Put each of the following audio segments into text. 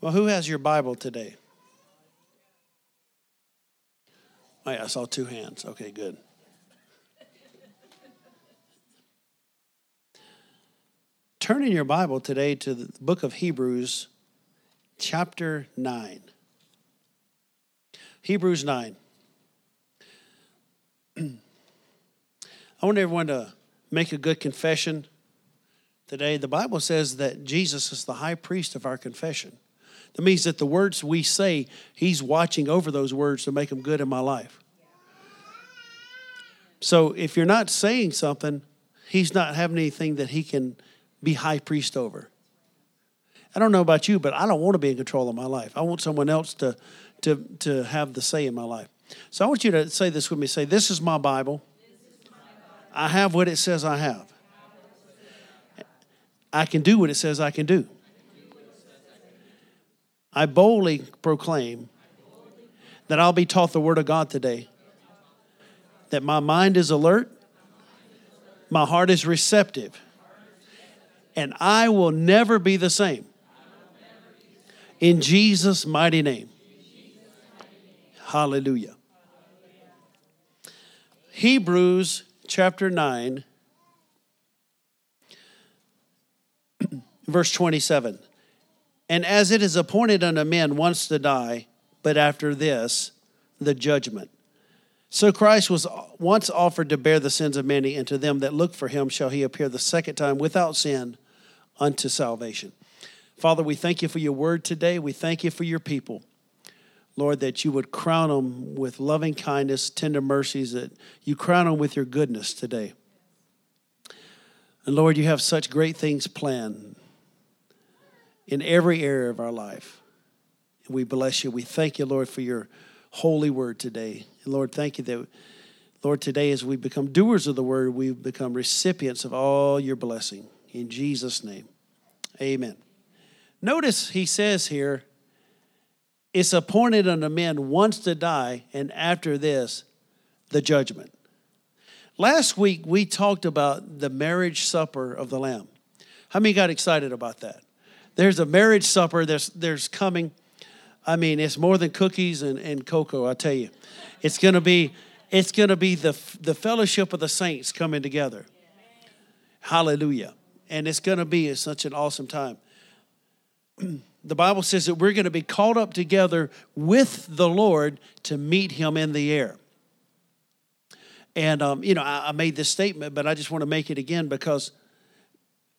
Well, who has your Bible today? Oh, yeah, I saw two hands. Okay, good. Turn in your Bible today to the book of Hebrews, chapter 9. Hebrews 9. I want everyone to make a good confession today. The Bible says that Jesus is the high priest of our confession. That means that the words we say, He's watching over those words to make them good in my life. So if you're not saying something, He's not having anything that He can be high priest over. I don't know about you, but I don't want to be in control of my life. I want someone else to, to, to have the say in my life. So I want you to say this with me. Say, This is my Bible. I have what it says I have. I can do what it says I can do. I boldly proclaim that I'll be taught the Word of God today, that my mind is alert, my heart is receptive, and I will never be the same. In Jesus' mighty name. Hallelujah. Hebrews chapter 9, verse 27. And as it is appointed unto men once to die, but after this, the judgment. So Christ was once offered to bear the sins of many, and to them that look for him shall he appear the second time without sin unto salvation. Father, we thank you for your word today. We thank you for your people. Lord, that you would crown them with loving kindness, tender mercies, that you crown them with your goodness today. And Lord, you have such great things planned in every area of our life. We bless you. We thank you, Lord, for your holy word today. And Lord, thank you that, Lord, today as we become doers of the word, we become recipients of all your blessing. In Jesus' name, amen. Notice he says here, it's appointed unto men once to die, and after this, the judgment. Last week, we talked about the marriage supper of the Lamb. How many got excited about that? There's a marriage supper there's, there's coming. I mean, it's more than cookies and, and cocoa, I tell you. It's to be it's to be the, the fellowship of the saints coming together. Hallelujah. And it's to be such an awesome time. the Bible says that we're going to be called up together with the Lord to meet him in the air. And, um, you know, I, I made this statement, but I just want to make it again because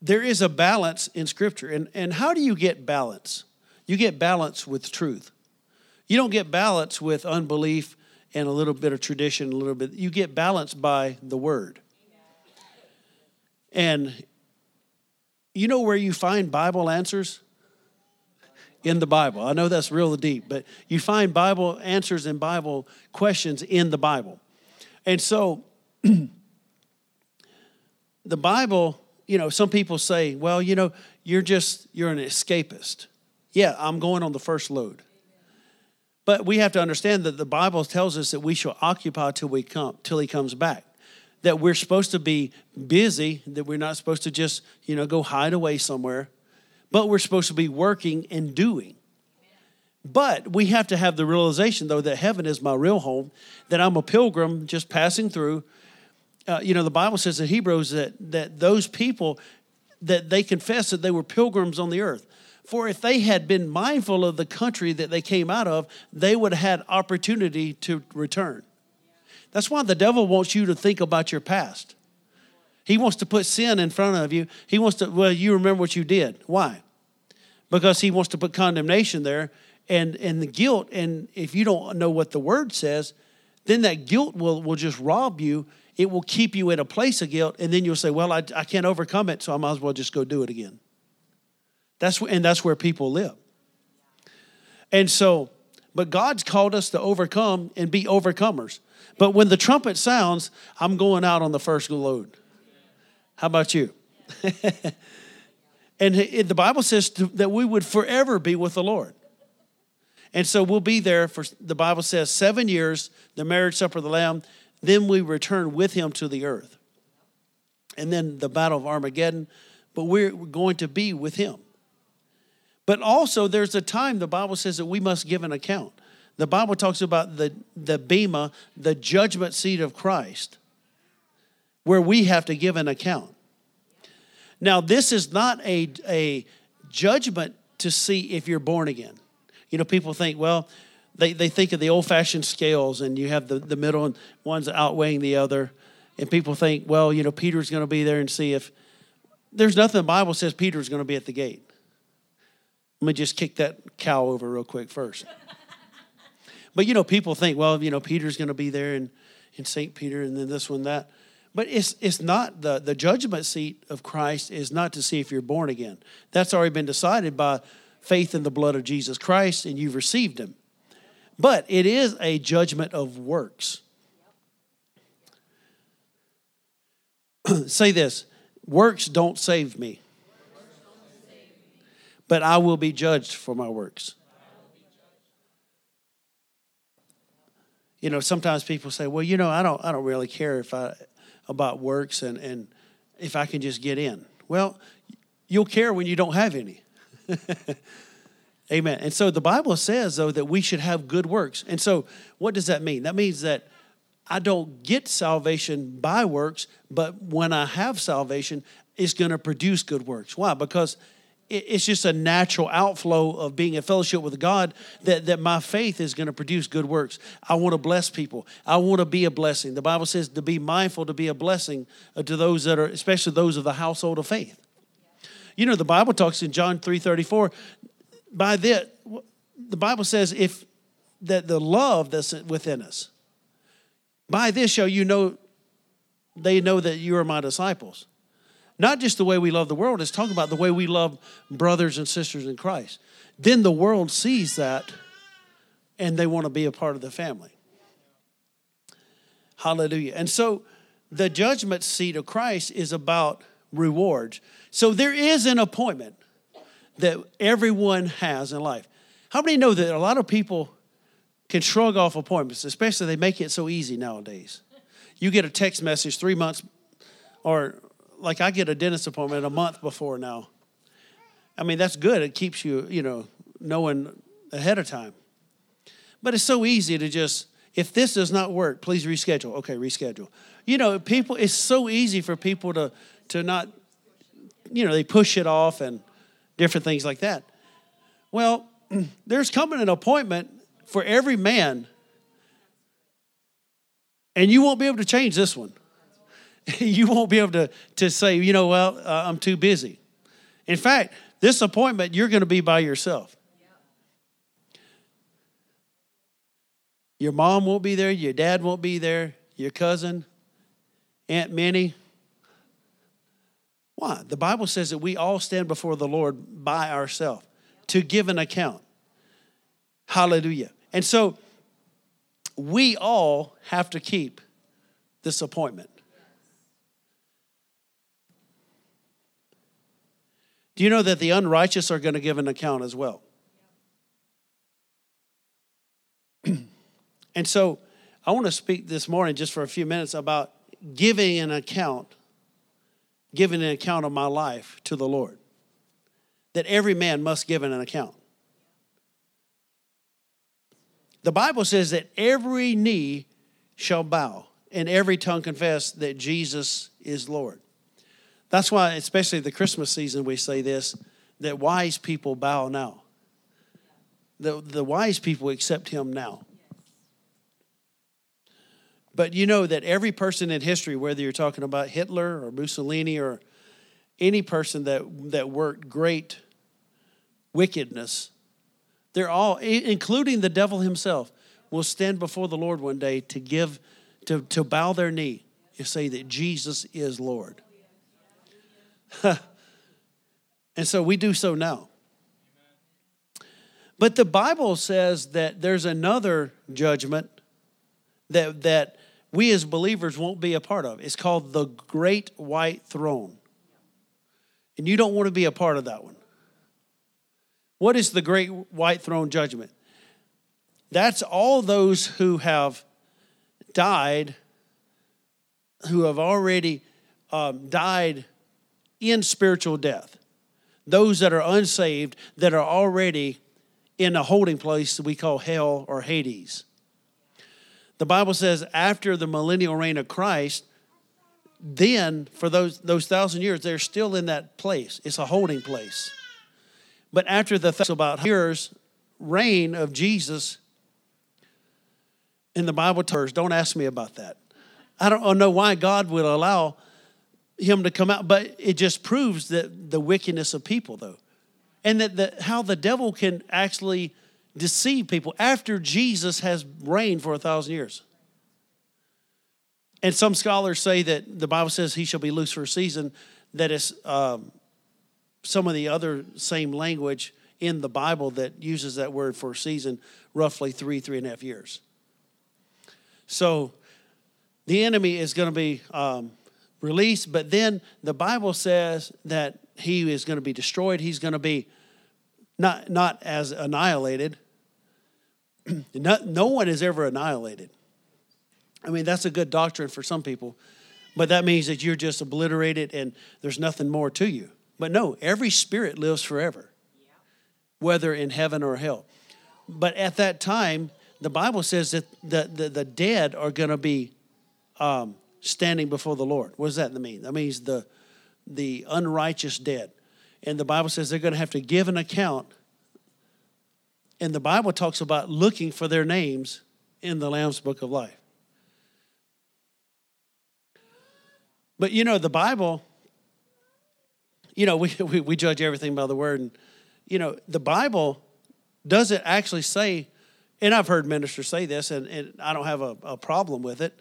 there is a balance in Scripture. And, and how do you get balance? You get balance with truth. You don't get balance with unbelief and a little bit of tradition, a little bit. You get balance by the Word. And you know where you find Bible answers? In the Bible. I know that's real deep, but you find Bible answers and Bible questions in the Bible. And so the Bible you know, some people say, well, you know, you're just, you're an escapist. Yeah, I'm going on the first load. But we have to understand that the Bible tells us that we shall occupy till we come, till he comes back. That we're supposed to be busy, that we're not supposed to just, you know, go hide away somewhere, but we're supposed to be working and doing. But we have to have the realization, though, that heaven is my real home, that I'm a pilgrim just passing through, uh, you know, the Bible says in Hebrews that, that those people, that they confess that they were pilgrims on the earth. For if they had been mindful of the country that they came out of, they would have had opportunity to return. That's why the devil wants you to think about your past. He wants to put sin in front of you. He wants to, well, you remember what you did. Why? Because he wants to put condemnation there and, and the guilt. And if you don't know what the word says, then that guilt will, will just rob you it will keep you in a place of guilt, and then you'll say, Well, I, I can't overcome it, so I might as well just go do it again. That's, and that's where people live. And so, but God's called us to overcome and be overcomers. But when the trumpet sounds, I'm going out on the first load. How about you? and the Bible says that we would forever be with the Lord. And so we'll be there for, the Bible says, seven years, the marriage supper of the Lamb, then we return with him to the earth. And then the battle of Armageddon, but we're going to be with him. But also, there's a time the Bible says that we must give an account. The Bible talks about the, the Bema, the judgment seat of Christ, where we have to give an account. Now, this is not a, a judgment to see if you're born again. You know, people think, well, they, they think of the old fashioned scales and you have the, the middle ones outweighing the other. And people think, well, you know, Peter's going to be there and see if there's nothing the Bible says Peter's going to be at the gate. Let me just kick that cow over real quick first. but you know, people think, well, you know, Peter's going to be there and in St. Peter and then this one, that. But it's, it's not the, the judgment seat of Christ is not to see if you're born again. That's already been decided by faith in the blood of Jesus Christ and you've received him. But it is a judgment of works. Say this works don't save me, but I will be judged for my works. You know, sometimes people say, "Well, you know, I don't, I don't really care if I about works and and if I can just get in." Well, you'll care when you don't have any. Amen. And so the Bible says, though, that we should have good works. And so, what does that mean? That means that I don't get salvation by works, but when I have salvation, it's going to produce good works. Why? Because it's just a natural outflow of being in fellowship with God that, that my faith is going to produce good works. I want to bless people. I want to be a blessing. The Bible says to be mindful to be a blessing uh, to those that are, especially those of the household of faith. You know, the Bible talks in John 3 34, by this, the Bible says if that the love that's within us, by this shall you know, they know that you are my disciples. Not just the way we love the world, it's talking about the way we love brothers and sisters in Christ. Then the world sees that and they want to be a part of the family. Hallelujah. And so the judgment seat of Christ is about rewards. So there is an appointment that everyone has in life. How many know that a lot of people can shrug off appointments, especially they make it so easy nowadays? You get a text message three months, or like I get a dentist appointment a month before now. I mean, that's good. It keeps you, you know, knowing ahead of time. But it's so easy to just, if this does not work, please reschedule. Okay, reschedule. You know, people, it's so easy for people to, to not, you know, they push it off and, different things like that. Well, there's coming an appointment for every man, and you won't be able to change this one. you won't be able to, to say, you know, well, uh, I'm too busy. In fact, this appointment, you're going to be by yourself. Your mom won't be there, your dad won't be there, your cousin, Aunt Minnie, why? The Bible says that we all stand before the Lord by ourselves to give an account. Hallelujah. And so we all have to keep this appointment. Do you know that the unrighteous are going to give an account as well? and so I want to speak this morning just for a few minutes about giving an account giving an account of my life to the Lord. That every man must give an account. The Bible says that every knee shall bow and every tongue confess that Jesus is Lord. That's why, especially the Christmas season, we say this that wise people bow now. The, the wise people accept him now. But you know that every person in history, whether you're talking about Hitler or Mussolini or any person that, that worked great wickedness, they're all, including the devil himself, will stand before the Lord one day to give, to, to bow their knee and say that Jesus is Lord. and so we do so now. But the Bible says that there's another judgment that, that we as believers won't be a part of. It's called the Great White Throne. And you don't want to be a part of that one. What is the Great White Throne judgment? That's all those who have died, who have already um, died in spiritual death. those that are unsaved that are already in a holding place that we call hell or Hades. The Bible says after the millennial reign of Christ, then for those, those thousand years, they're still in that place. It's a holding place. But after the about years reign of Jesus, in the Bible tells, don't ask me about that. I don't know why God would allow him to come out, but it just proves that the wickedness of people, though, and that the, how the devil can actually deceive people after Jesus has reigned for a thousand years. And some scholars say that the Bible says he shall be loose for a season. That is um, some of the other same language in the Bible that uses that word for a season, roughly three, three and a half years. So the enemy is going to be um, released, but then the Bible says that he is going to be destroyed. He's going to be not, not as annihilated. no, no one is ever annihilated. I mean, that's a good doctrine for some people, but that means that you're just obliterated and there's nothing more to you. But no, every spirit lives forever, whether in heaven or hell. But at that time, the Bible says that the, the, the dead are going to be um, standing before the Lord. What does that mean? That means the, the unrighteous dead. And the Bible says they're going to have to give an account. And the Bible talks about looking for their names in the Lamb's Book of Life. But you know, the Bible, you know, we, we, we judge everything by the word. And, you know, the Bible doesn't actually say, and I've heard ministers say this, and, and I don't have a, a problem with it.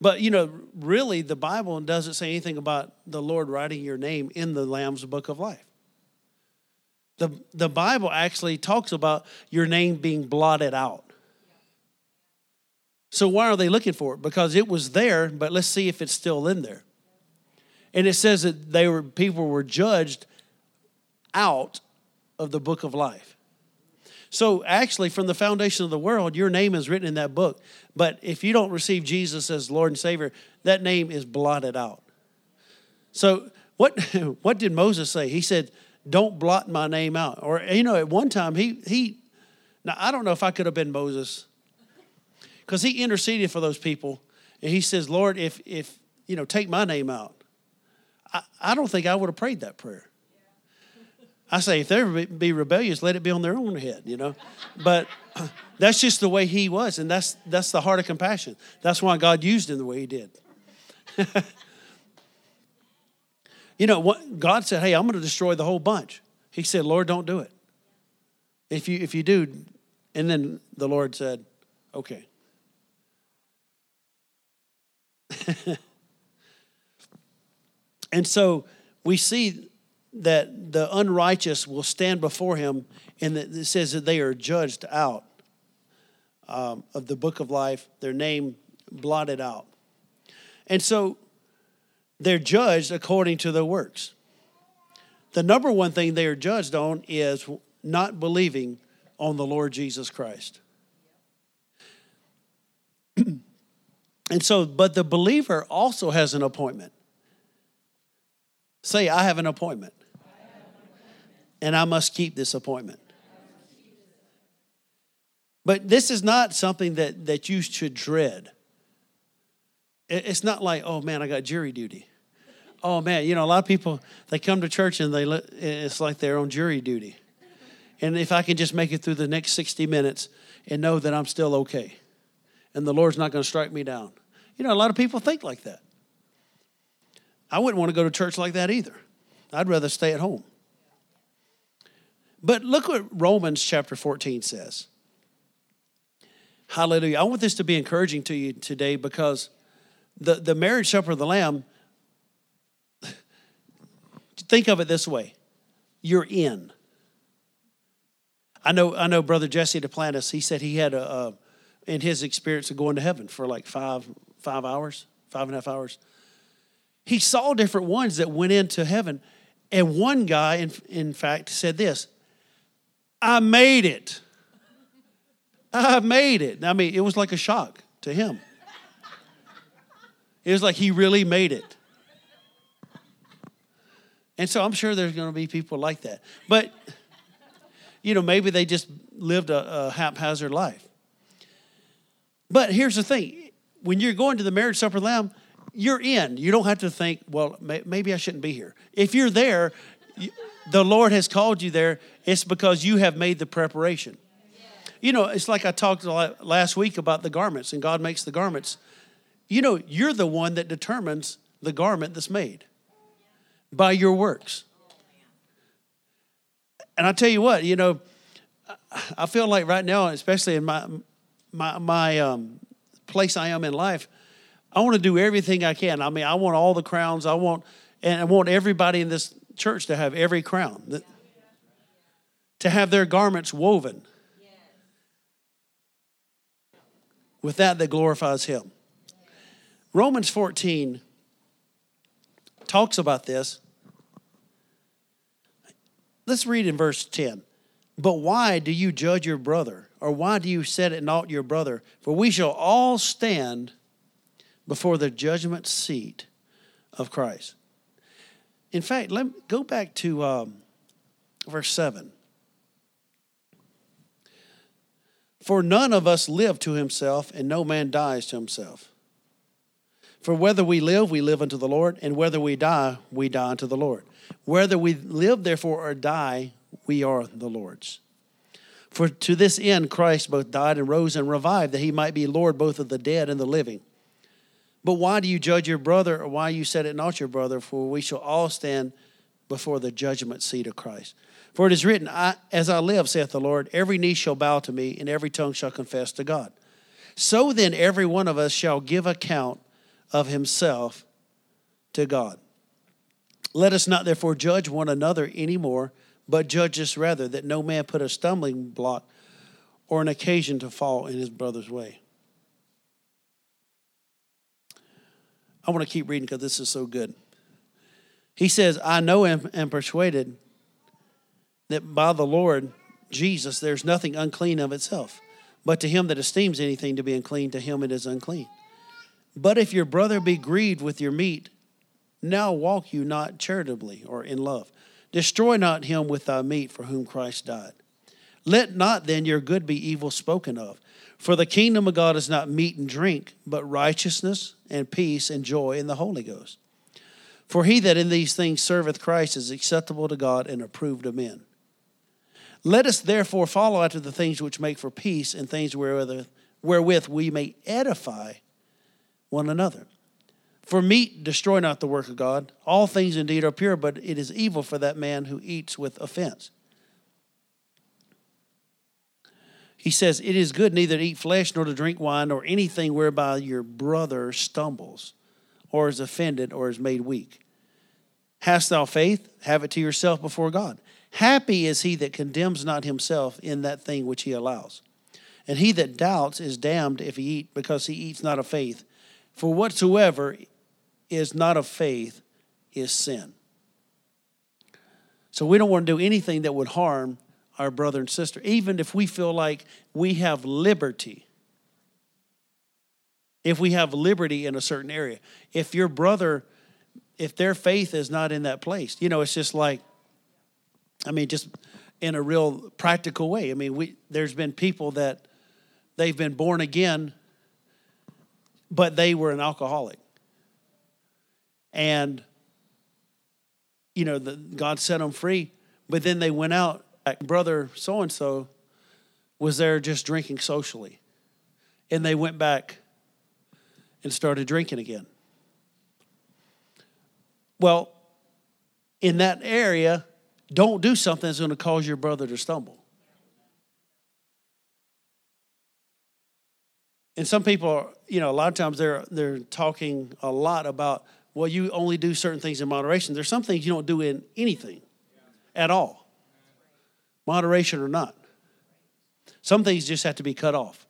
But, you know, really, the Bible doesn't say anything about the Lord writing your name in the Lamb's book of life. The, the Bible actually talks about your name being blotted out. So why are they looking for it? Because it was there, but let's see if it's still in there. And it says that they were people were judged out of the book of life. So actually, from the foundation of the world, your name is written in that book. But if you don't receive Jesus as Lord and Savior, that name is blotted out. So what what did Moses say? He said, "Don't blot my name out." Or you know, at one time he he. Now I don't know if I could have been Moses because he interceded for those people, and he says, "Lord, if if you know, take my name out." I, I don't think I would have prayed that prayer. I say, if they be rebellious, let it be on their own head, you know. But that's just the way he was, and that's that's the heart of compassion. That's why God used him the way He did. you know what? God said, "Hey, I'm going to destroy the whole bunch." He said, "Lord, don't do it. If you if you do," and then the Lord said, "Okay." and so we see that the unrighteous will stand before him, and it says that they are judged out um, of the book of life, their name blotted out. And so they're judged according to their works. The number one thing they are judged on is not believing on the Lord Jesus Christ. and so, but the believer also has an appointment. Say, I have an appointment and I must keep this appointment. But this is not something that, that you should dread. It's not like, oh man, I got jury duty. Oh man, you know, a lot of people, they come to church and they it's like they're on jury duty. And if I can just make it through the next 60 minutes and know that I'm still okay and the Lord's not going to strike me down. You know, a lot of people think like that. I wouldn't want to go to church like that either. I'd rather stay at home. But look what Romans chapter 14 says. Hallelujah. I want this to be encouraging to you today because the, the marriage supper of the Lamb, think of it this way you're in. I know, I know Brother Jesse Duplantis, he said he had a, a, in his experience of going to heaven for like five, five hours, five and a half hours. He saw different ones that went into heaven. And one guy, in, in fact, said this I made it. I made it. I mean, it was like a shock to him. It was like he really made it. And so I'm sure there's going to be people like that. But, you know, maybe they just lived a, a haphazard life. But here's the thing when you're going to the marriage supper of the Lamb, you're in. You don't have to think, well, maybe I shouldn't be here. If you're there, the Lord has called you there, it's because you have made the preparation. You know, it's like I talked last week about the garments, and God makes the garments. You know, you're the one that determines the garment that's made by your works. And I tell you what, you know, I feel like right now, especially in my my my um, place I am in life, I want to do everything I can. I mean, I want all the crowns. I want, and I want everybody in this church to have every crown, to have their garments woven. With that, that glorifies Him. Romans 14 talks about this. Let's read in verse 10. But why do you judge your brother? Or why do you set it naught your brother? For we shall all stand before the judgment seat of Christ. In fact, let me go back to um, verse 7. For none of us live to himself, and no man dies to himself. For whether we live, we live unto the Lord, and whether we die, we die unto the Lord. Whether we live, therefore, or die, we are the Lord's. For to this end Christ both died and rose and revived, that he might be Lord both of the dead and the living. But why do you judge your brother, or why you said it not your brother? For we shall all stand before the judgment seat of Christ. For it is written, I, As I live, saith the Lord, every knee shall bow to me, and every tongue shall confess to God. So then, every one of us shall give account of himself to God. Let us not therefore judge one another anymore, but judge us rather, that no man put a stumbling block or an occasion to fall in his brother's way. I want to keep reading because this is so good. He says, I know and am persuaded that by the Lord Jesus there's nothing unclean of itself, but to him that esteems anything to be unclean, to him it is unclean. But if your brother be grieved with your meat, now walk you not charitably or in love. Destroy not him with thy meat for whom Christ died. Let not then your good be evil spoken of. For the kingdom of God is not meat and drink, but righteousness and peace and joy in the Holy Ghost. For he that in these things serveth Christ is acceptable to God and approved of men. Let us therefore follow after the things which make for peace and things wherewith, wherewith we may edify one another. For meat destroy not the work of God. All things indeed are pure, but it is evil for that man who eats with offense. He says, It is good neither to eat flesh nor to drink wine or anything whereby your brother stumbles or is offended or is made weak. Hast thou faith? Have it to yourself before God. Happy is he that condemns not himself in that thing which he allows. And he that doubts is damned if he eat, because he eats not of faith. For whatsoever is not of faith is sin. So we don't want to do anything that would harm our brother and sister, even if we feel like we have liberty. If we have liberty in a certain area. If your brother, if their faith is not in that place, you know, it's just like, I mean, just in a real practical way. I mean, we there's been people that they've been born again, but they were an alcoholic. And you know, the, God set them free, but then they went out brother so and so was there just drinking socially. And they went back and started drinking again. Well, in that area, don't do something that's going to cause your brother to stumble. And some people, are, you know, a lot of times they're they're talking a lot about well, you only do certain things in moderation. There's some things you don't do in anything at all moderation or not. Some things just have to be cut off.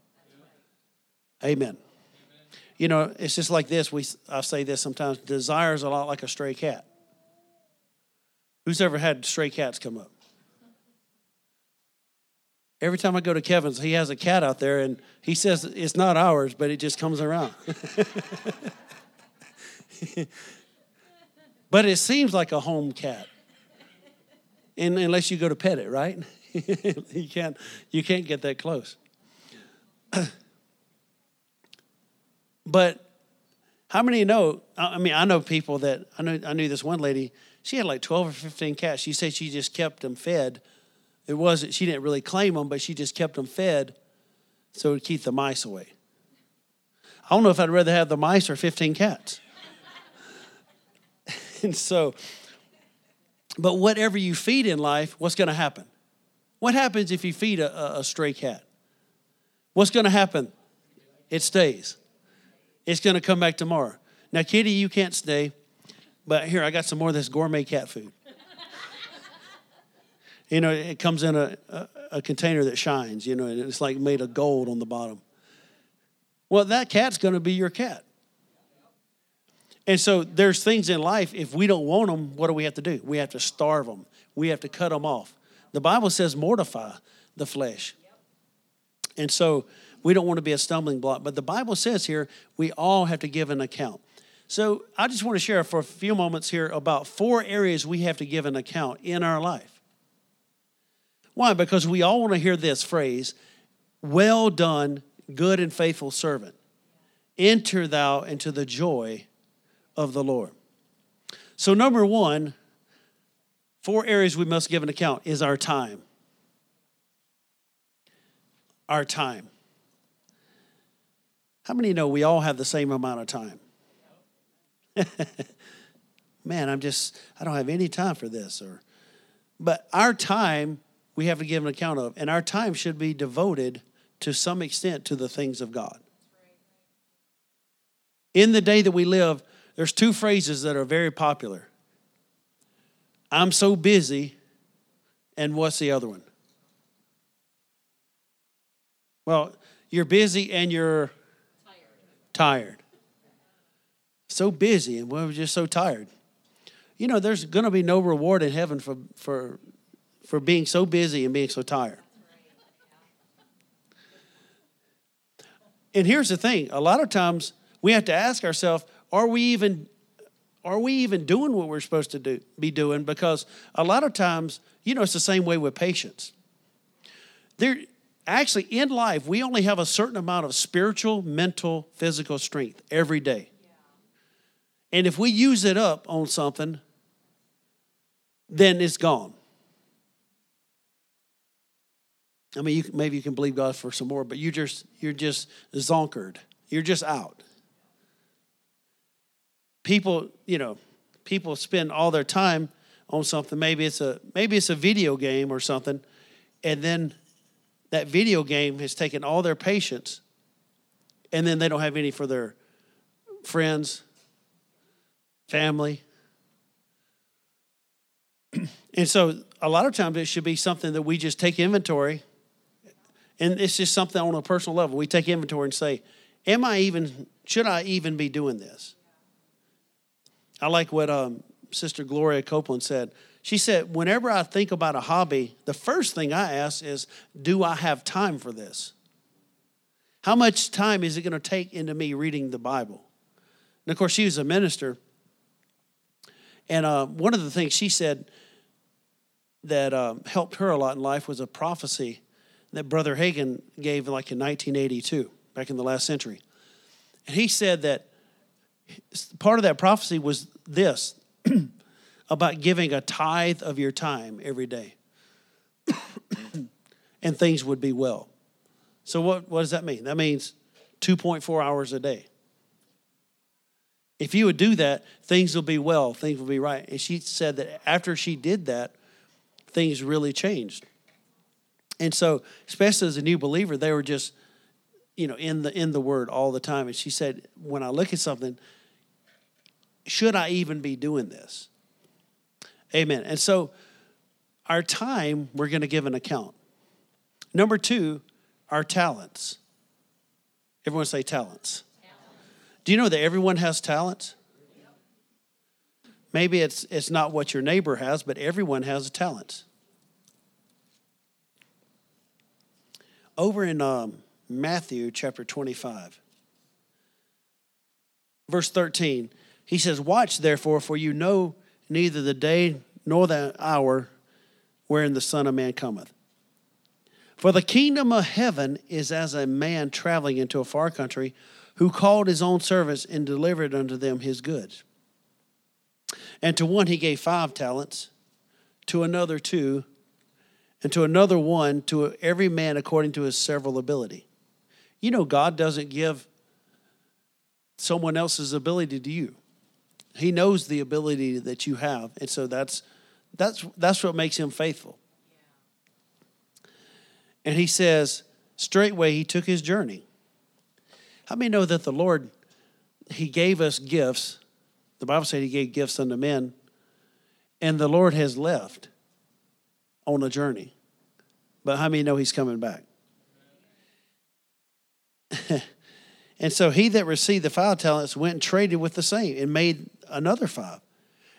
Amen. You know, it's just like this. We I say this sometimes. Desire is a lot like a stray cat. Who's ever had stray cats come up? Every time I go to Kevin's, he has a cat out there, and he says it's not ours, but it just comes around. but it seems like a home cat. and, unless you go to pet it, right? you can't you can't get that close. but how many know? I mean, I know people that I know. I knew this one lady. She had like twelve or fifteen cats. She said she just kept them fed. It wasn't. She didn't really claim them, but she just kept them fed, so it would keep the mice away. I don't know if I'd rather have the mice or fifteen cats. and so, but whatever you feed in life, what's going to happen? What happens if you feed a, a stray cat? What's going to happen? It stays. It's going to come back tomorrow. Now, Kitty, you can't stay, but here, I got some more of this gourmet cat food. You know, it comes in a, a, a, container that shines, you know, and it's like made of gold on the bottom. Well, that cat's going to be your cat. And so there's things in life, if we don't want them, what do we have to do? We have to starve them, we have to cut them off. The Bible says mortify the flesh. And so we don't want to be a stumbling block. But the Bible says here we all have to give an account. So I just want to share for a few moments here about four areas we have to give an account in our life. Why? Because we all want to hear this phrase, well done, good and faithful servant. Enter thou into the joy of the Lord. So, number one, four areas we must give an account is our time. Our time. How many know we all have the same amount of time? Man, I'm just, I don't have any time for this. Or, but our time we have to give an account of, and our time should be devoted to some extent to the things of God. In the day that we live, there's two phrases that are very popular I'm so busy, and what's the other one? Well, you're busy and you're tired. tired. So busy, and we're just so tired. You know, there's going to be no reward in heaven for, for, for being so busy and being so tired. And here's the thing a lot of times we have to ask ourselves, are we even are we even doing what we're supposed to do be doing? Because a lot of times you know it's the same way with patience. There actually in life we only have a certain amount of spiritual mental physical strength every day. And if we use it up on something then it's gone i mean you, maybe you can believe god for some more but you just you're just zonkered you're just out people, you know, people spend all their time on something. Maybe it's a maybe it's a video game or something, and then that video game has taken all their patience, and then they don't have any for their friends, family. and so a lot of times it should be something that we just take inventory and it's just something on a personal level. We take inventory and say, Am I even, should I even be doing this? I like what um, Sister Gloria Copeland said. She said, Whenever I think about a hobby, the first thing I ask is, Do I have time for this? How much time is it going to take into me reading the Bible? And of course, she was a minister. And uh, one of the things she said that uh, helped her a lot in life was a prophecy that Brother Hagin gave like in 1982, back in the last century. And he said that part of that prophecy was this about giving a tithe of your time every day. and things would be well. So, what, what does that mean? That means 2.4 hours a day. If you would do that, things will be well, things will be right. And she said that after she did that, things really changed. And so, especially as a new believer, they were just, you know, in the in the word all the time. And she said, when I look at something, should I even be doing this? Amen. And so, our time, we're going to give an account. Number two, our talents. Everyone say talents. Do you know that everyone has talents? Maybe it's, it's not what your neighbor has, but everyone has a talent. Over in um, Matthew chapter 25, verse 13, he says, Watch therefore, for you know neither the day nor the hour wherein the Son of Man cometh. For the kingdom of heaven is as a man traveling into a far country who called his own servants and delivered unto them his goods. And to one he gave five talents, to another two, and to another one, to every man according to his several ability. You know, God doesn't give someone else's ability to you. He knows the ability that you have, and so that's that's that's what makes him faithful. And he says, straightway he took his journey. How many know that the Lord, he gave us gifts? The Bible said he gave gifts unto men, and the Lord has left on a journey. But how many know he's coming back? and so he that received the five talents went and traded with the same and made another five.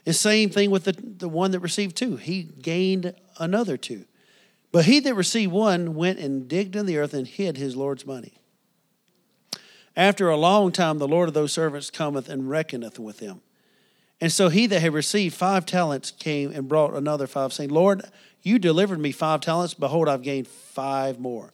And same thing with the, the one that received two. He gained another two. But he that received one went and digged in the earth and hid his Lord's money. After a long time, the Lord of those servants cometh and reckoneth with them. And so he that had received five talents came and brought another five, saying, Lord, you delivered me five talents. Behold, I've gained five more.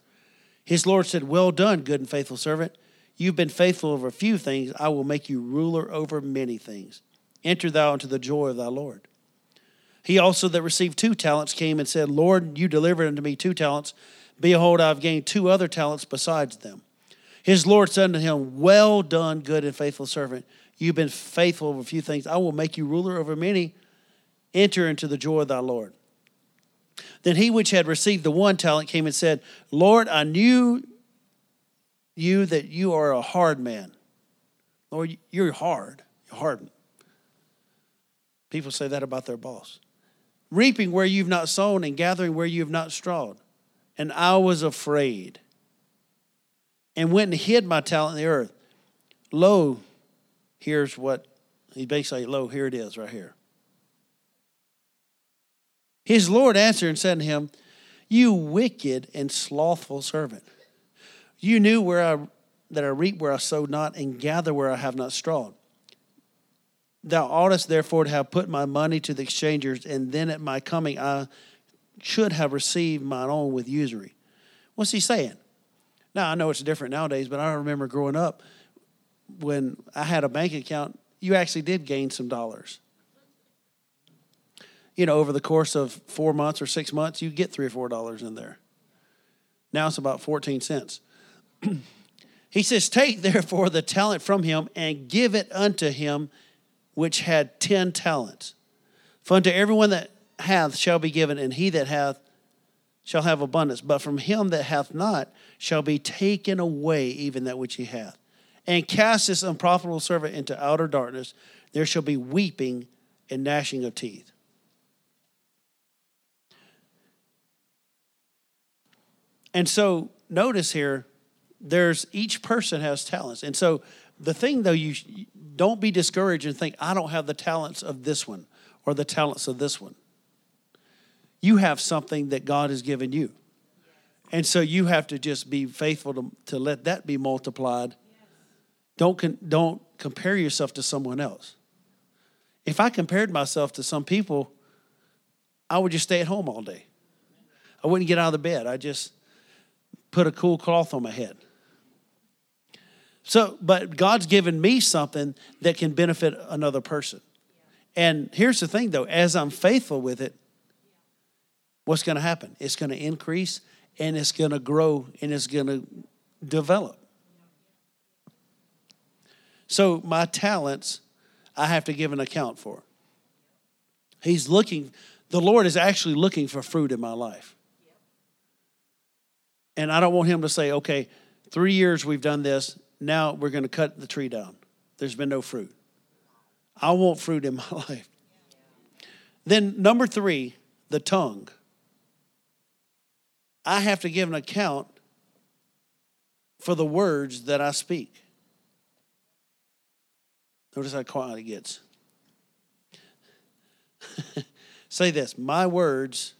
His Lord said, Well done, good and faithful servant. You've been faithful over a few things. I will make you ruler over many things. Enter thou into the joy of thy Lord. He also that received two talents came and said, Lord, you delivered unto me two talents. Behold, I've gained two other talents besides them. His Lord said unto him, Well done, good and faithful servant. You've been faithful over a few things. I will make you ruler over many. Enter into the joy of thy Lord. Then he which had received the one talent came and said, Lord, I knew you that you are a hard man. Lord, you're hard. You're hardened. People say that about their boss. Reaping where you've not sown and gathering where you have not strawed. And I was afraid and went and hid my talent in the earth. Lo, here's what he basically, lo, here it is right here. His Lord answered and said to him, You wicked and slothful servant. You knew where I that I reap where I sowed not, and gather where I have not strawed. Thou oughtest therefore to have put my money to the exchangers, and then at my coming I should have received mine own with usury. What's he saying? Now, I know it's different nowadays, but I remember growing up when I had a bank account, you actually did gain some dollars. You know, over the course of four months or six months, you get three or four dollars in there. Now it's about 14 cents. he says, Take therefore the talent from him and give it unto him which had 10 talents. For unto everyone that hath shall be given, and he that hath shall have abundance. But from him that hath not shall be taken away even that which he hath. And cast this unprofitable servant into outer darkness. There shall be weeping and gnashing of teeth. And so notice here, there's each person has talents. And so the thing though, you don't be discouraged and think, I don't have the talents of this one or the talents of this one. You have something that God has given you. And so you have to just be faithful to, to let that be multiplied. Don't, con, don't compare yourself to someone else. If I compared myself to some people, I would just stay at home all day. I wouldn't get out of the bed. I just put a cool cloth on my head. So, but God's given me something that can benefit another person. And here's the thing though, as I'm faithful with it, what's going to happen? It's going to increase and it's going to grow and it's going to develop. So, my talents, I have to give an account for. He's looking, the Lord is actually looking for fruit in my life. And I don't want Him to say, okay, three years we've done this, now we're going to cut the tree down. There's been no fruit. I want fruit in my life. Then, number three, the tongue. I have to give an account for the words that I speak. Notice how quiet it gets. Say this My words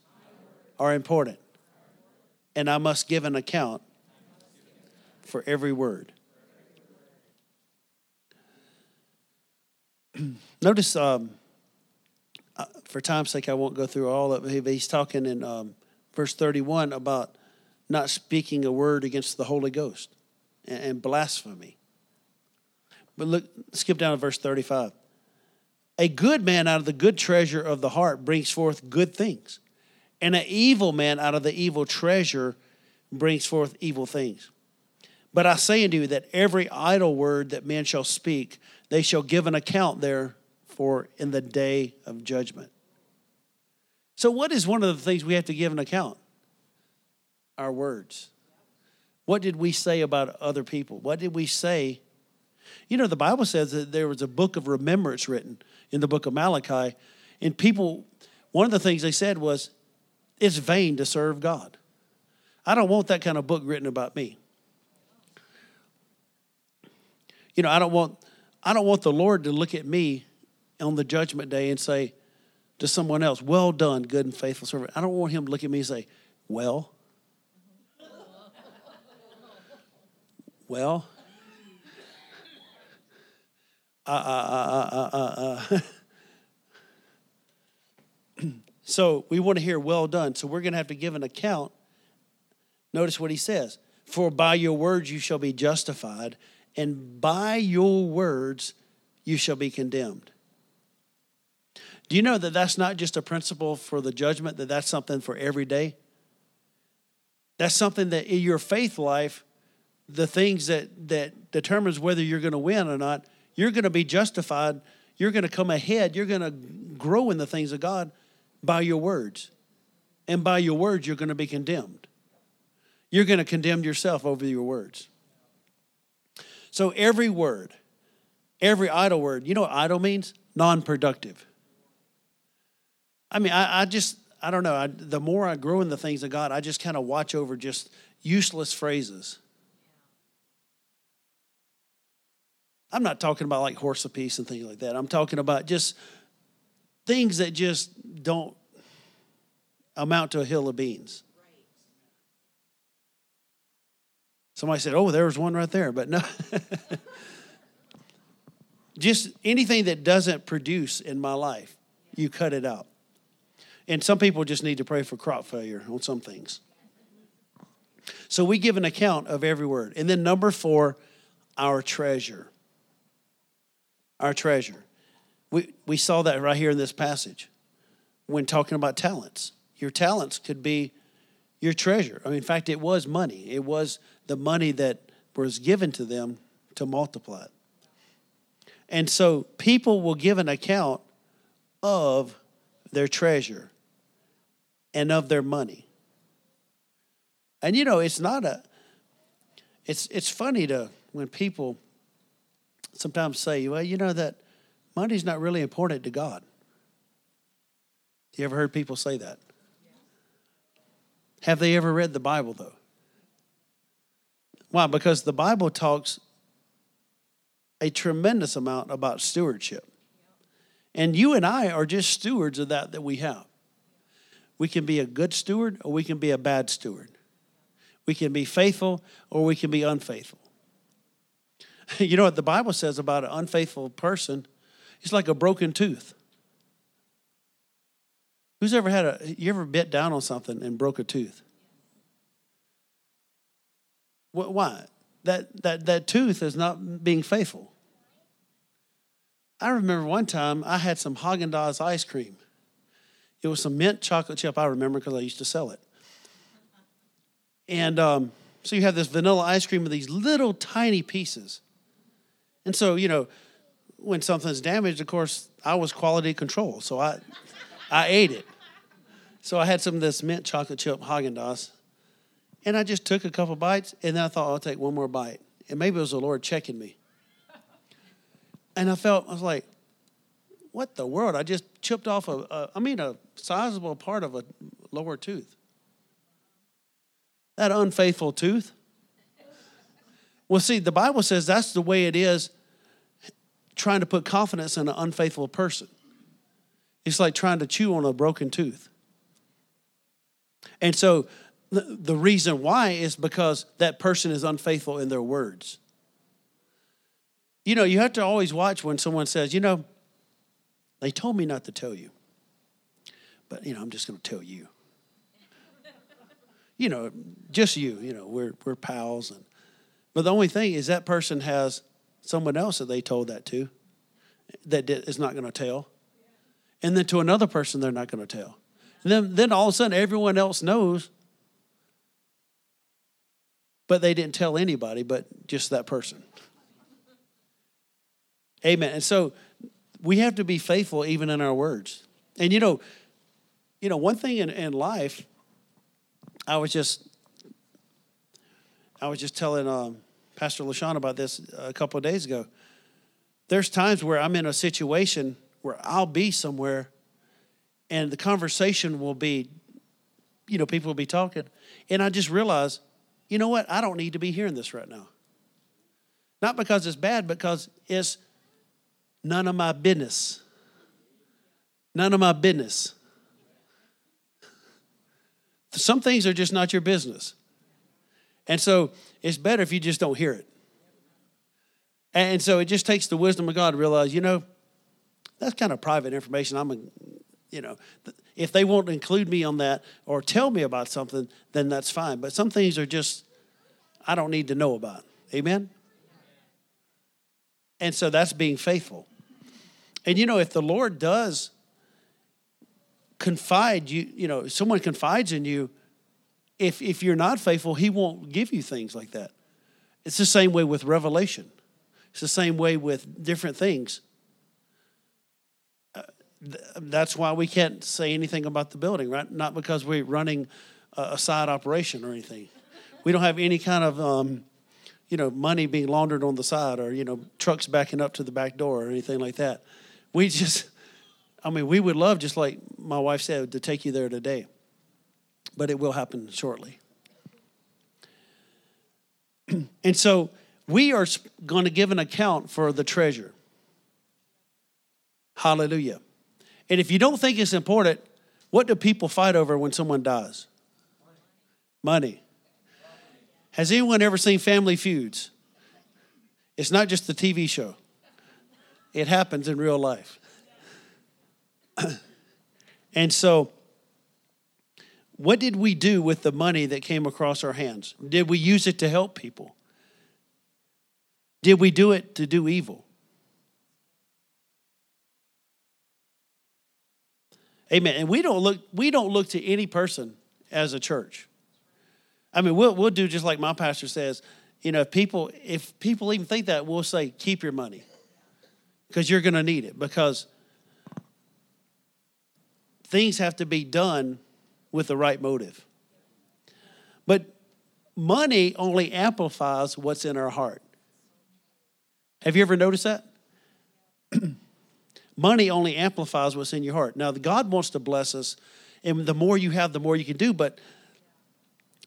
are important, and I must give an account for every word. Notice um, uh, for time's sake, I won't go through all of it. He's talking in um, verse 31 about not speaking a word against the Holy Ghost and, and blasphemy. But look, skip down to verse 35. A good man out of the good treasure of the heart brings forth good things, and an evil man out of the evil treasure brings forth evil things. But I say unto you that every idle word that men shall speak, they shall give an account therefor in the day of judgment. So, what is one of the things we have to give an account? Our words. What did we say about other people? What did we say? You know, the Bible says that there was a book of remembrance written in the book of Malachi, and people, one of the things they said was, it's vain to serve God. I don't want that kind of book written about me. You know, I don't want I don't want the Lord to look at me on the judgment day and say to someone else, Well done, good and faithful servant. I don't want him to look at me and say, Well, well, uh, uh, uh, uh, uh, uh. so we want to hear well done. So we're going to have to give an account. Notice what he says For by your words you shall be justified, and by your words you shall be condemned. Do you know that that's not just a principle for the judgment, that that's something for every day? That's something that in your faith life, the things that, that determines whether you're going to win or not, you're going to be justified. You're going to come ahead. You're going to grow in the things of God by your words. And by your words, you're going to be condemned. You're going to condemn yourself over your words. So every word, every idle word, you know what idle means? Non productive. I mean, I, I, just, I don't know. I, the more I grow in the things of God, I just kind of watch over just useless phrases. I'm not talking about like horse apiece and things like that. I'm talking about just things that just don't amount to a hill of beans. Somebody said, Oh, there was one right there. But no. Just anything that doesn't produce in my life, you cut it out. And some people just need to pray for crop failure on some things. So we give an account of every word. And then number four, our treasure. Our treasure. We, we saw that right here in this passage when talking about talents. Your talents could be your treasure. I mean, in fact, it was money. It was the money that was given to them to multiply it. And so people will give an account of their treasure and of their money. And you know, it's not a it's it's funny to when people sometimes say, well, you know that money's not really important to God. You ever heard people say that? Have they ever read the Bible though? Why? Because the Bible talks a tremendous amount about stewardship. And you and I are just stewards of that that we have. We can be a good steward or we can be a bad steward. We can be faithful or we can be unfaithful. You know what the Bible says about an unfaithful person? It's like a broken tooth. Who's ever had a you ever bit down on something and broke a tooth? Why? That, that, that tooth is not being faithful. I remember one time I had some Haagen Dazs ice cream. It was some mint chocolate chip. I remember because I used to sell it. And um, so you have this vanilla ice cream with these little tiny pieces. And so, you know, when something's damaged, of course, I was quality control. So I, I ate it. So I had some of this mint chocolate chip Haagen Dazs. And I just took a couple bites, and then I thought, I'll take one more bite. And maybe it was the Lord checking me. And I felt, I was like, what the world? I just chipped off a, a I mean, a sizable part of a lower tooth. That unfaithful tooth. Well, see, the Bible says that's the way it is trying to put confidence in an unfaithful person. It's like trying to chew on a broken tooth. And so the reason why is because that person is unfaithful in their words. You know, you have to always watch when someone says, you know, they told me not to tell you. but you know, I'm just going to tell you. you know, just you. You know, we're we're pals, and but the only thing is that person has someone else that they told that to, that is not going to tell, and then to another person they're not going to tell, and then then all of a sudden everyone else knows, but they didn't tell anybody, but just that person. Amen. And so we have to be faithful even in our words. And you know, you know, one thing in, in life, I was just I was just telling um, Pastor LaShawn about this a couple of days ago. There's times where I'm in a situation where I'll be somewhere and the conversation will be, you know, people will be talking. And I just realize, you know what? I don't need to be hearing this right now. Not because it's bad, because it's none of my business. None of my business. Some things are just not your business. And so it's better if you just don't hear it. And so it just takes the wisdom of God to realize, you know, that's kind of private information. I'm a, you know, if they won't include me on that or tell me about something, then that's fine. But some things are just, I don't need to know about. Amen? And so that's being faithful. And you know, if the Lord does confide you, you know, someone confides in you, if if you're not faithful, he won't give you things like that. It's the same way with revelation. It's the same way with different things. Uh, that's why we can't say anything about the building, right? Not because we're running a, side operation or anything. We don't have any kind of, um, you know, money being laundered on the side or you know trucks backing up to the back door or anything like that. We just, I mean, we would love, just like my wife said, to take you there today, but it will happen shortly. and so we are going to give an account for the treasure. Hallelujah. And if you don't think it's important, what do people fight over when someone dies? Money. Has anyone ever seen Family Feuds? It's not just the TV show. It happens in real life. and so, what did we do with the money that came across our hands? Did we use it to help people? Did we do it to do evil? Amen. And we don't look we don't look to any person as a church. I mean, we'll we'll do just like my pastor says. You know, if people if people even think that, we'll say, keep your money because you're going to need it because things have to be done with the right motive. But money only amplifies what's in our heart. Have you ever noticed that? money only amplifies what's in your heart. Now, God wants to bless us, and the more you have, the more you can do, but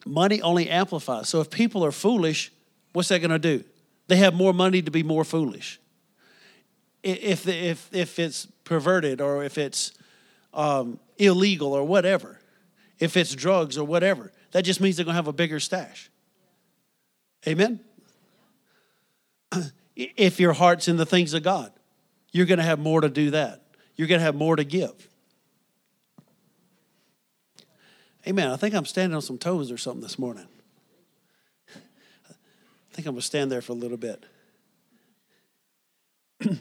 money only amplifies. So if people are foolish, what's that going to do? They have more money to be more foolish if, if, if it's perverted or if it's um, illegal or whatever, if it's drugs or whatever, that just means they're going to have a bigger stash. Amen? if your heart's in the things of God, you're going to have more to do that. You're going to have more to give. Amen. I think I'm standing on some toes or something this morning. I think I'm going to stand there for a little bit.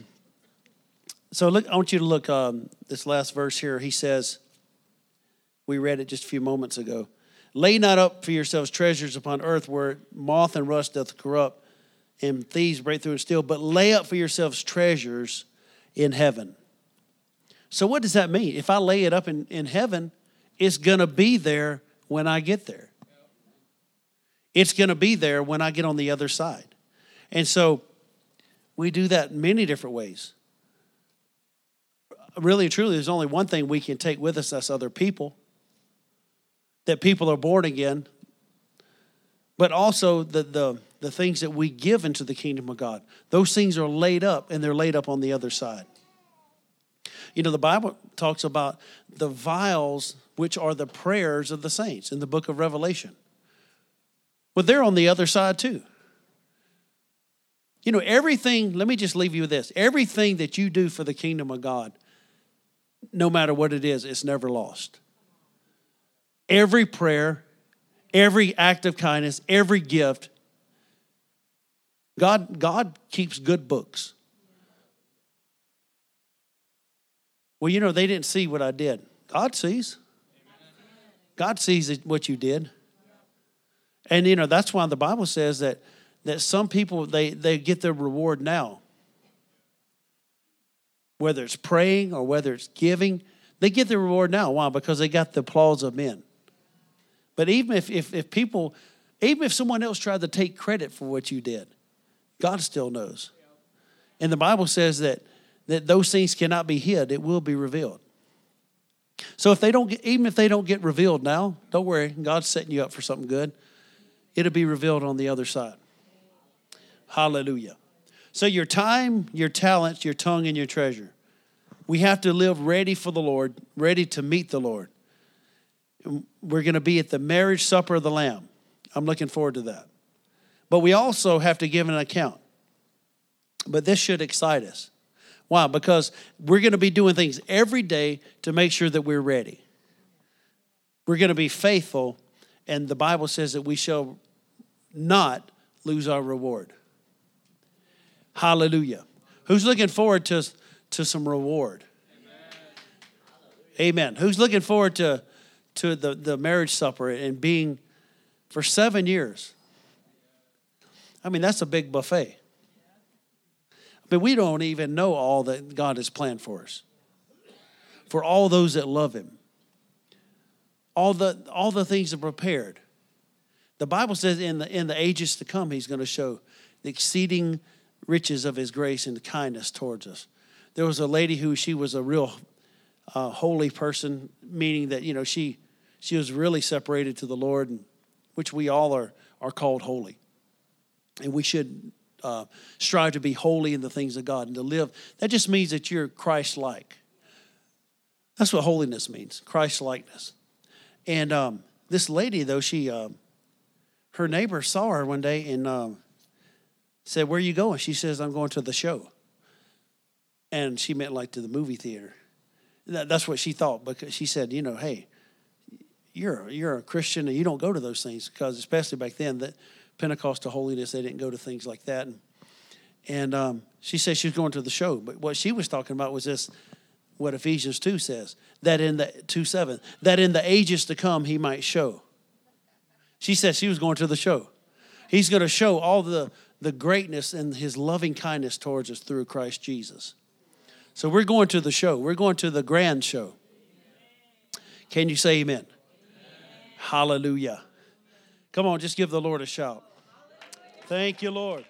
So look, I want you to look um, this last verse here. He says, we read it just a few moments ago. Lay not up for yourselves treasures upon earth where moth and rust doth corrupt and thieves break through and steal, but lay up for yourselves treasures in heaven. So what does that mean? If I lay it up in, in heaven, it's going to be there when I get there. It's going to be there when I get on the other side. And so we do that many different ways really and truly, there's only one thing we can take with us that's other people. That people are born again, but also the, the, the things that we give into the kingdom of God. Those things are laid up, and they're laid up on the other side. You know, the Bible talks about the vials, which are the prayers of the saints in the book of Revelation. Well, they're on the other side too. You know, everything, let me just leave you with this everything that you do for the kingdom of God no matter what it is, it's never lost. Every prayer, every act of kindness, every gift, God, God keeps good books. Well, you know, they didn't see what I did. God sees. God sees what you did. And you know, that's why the Bible says that that some people they, they get their reward now. Whether it's praying or whether it's giving, they get their reward now. Why? Because they got the applause of men. But even if, if, if people, even if someone else tried to take credit for what you did, God still knows. And the Bible says that, that those things cannot be hid, it will be revealed. So if they don't get, even if they don't get revealed now, don't worry, God's setting you up for something good. It'll be revealed on the other side. Hallelujah. So your time, your talents, your tongue, and your treasure. We have to live ready for the Lord, ready to meet the Lord. We're going to be at the marriage supper of the Lamb. I'm looking forward to that. But we also have to give an account. But this should excite us. Why? Because we're going to be doing things every day to make sure that we're ready. We're going to be faithful, and the Bible says that we shall not lose our reward. Hallelujah. Who's looking forward to, to some reward? Amen. Amen. Who's looking forward to, to the, the marriage supper and being for seven years? I mean, that's a big buffet. But we don't even know all that God has planned for us. For all those that love Him, all the all the things are prepared. The Bible says in the in the ages to come, He's going to show the exceeding riches of His grace and kindness towards us. There was a lady who she was a real uh, holy person, meaning that you know she she was really separated to the Lord, which we all are are called holy, and we should uh, strive to be holy in the things of God and to live. That just means that you're Christ like. That's what holiness means Christ likeness. And um, this lady, though, she, uh, her neighbor saw her one day and um, said, Where are you going? She says, I'm going to the show. And she meant like to the movie theater. That's what she thought because she said, You know, hey, you're, you're a Christian and you don't go to those things because, especially back then, that Pentecostal holiness. They didn't go to things like that. And, and um, she said she was going to the show. But what she was talking about was this what Ephesians 2 says that in the 2 7, that in the ages to come he might show. She said she was going to the show. He's going to show all the, the greatness and his loving kindness towards us through Christ Jesus. So we're going to the show. We're going to the grand show. Can you say amen? amen. Hallelujah. Come on, just give the Lord a shout. Thank you, Lord.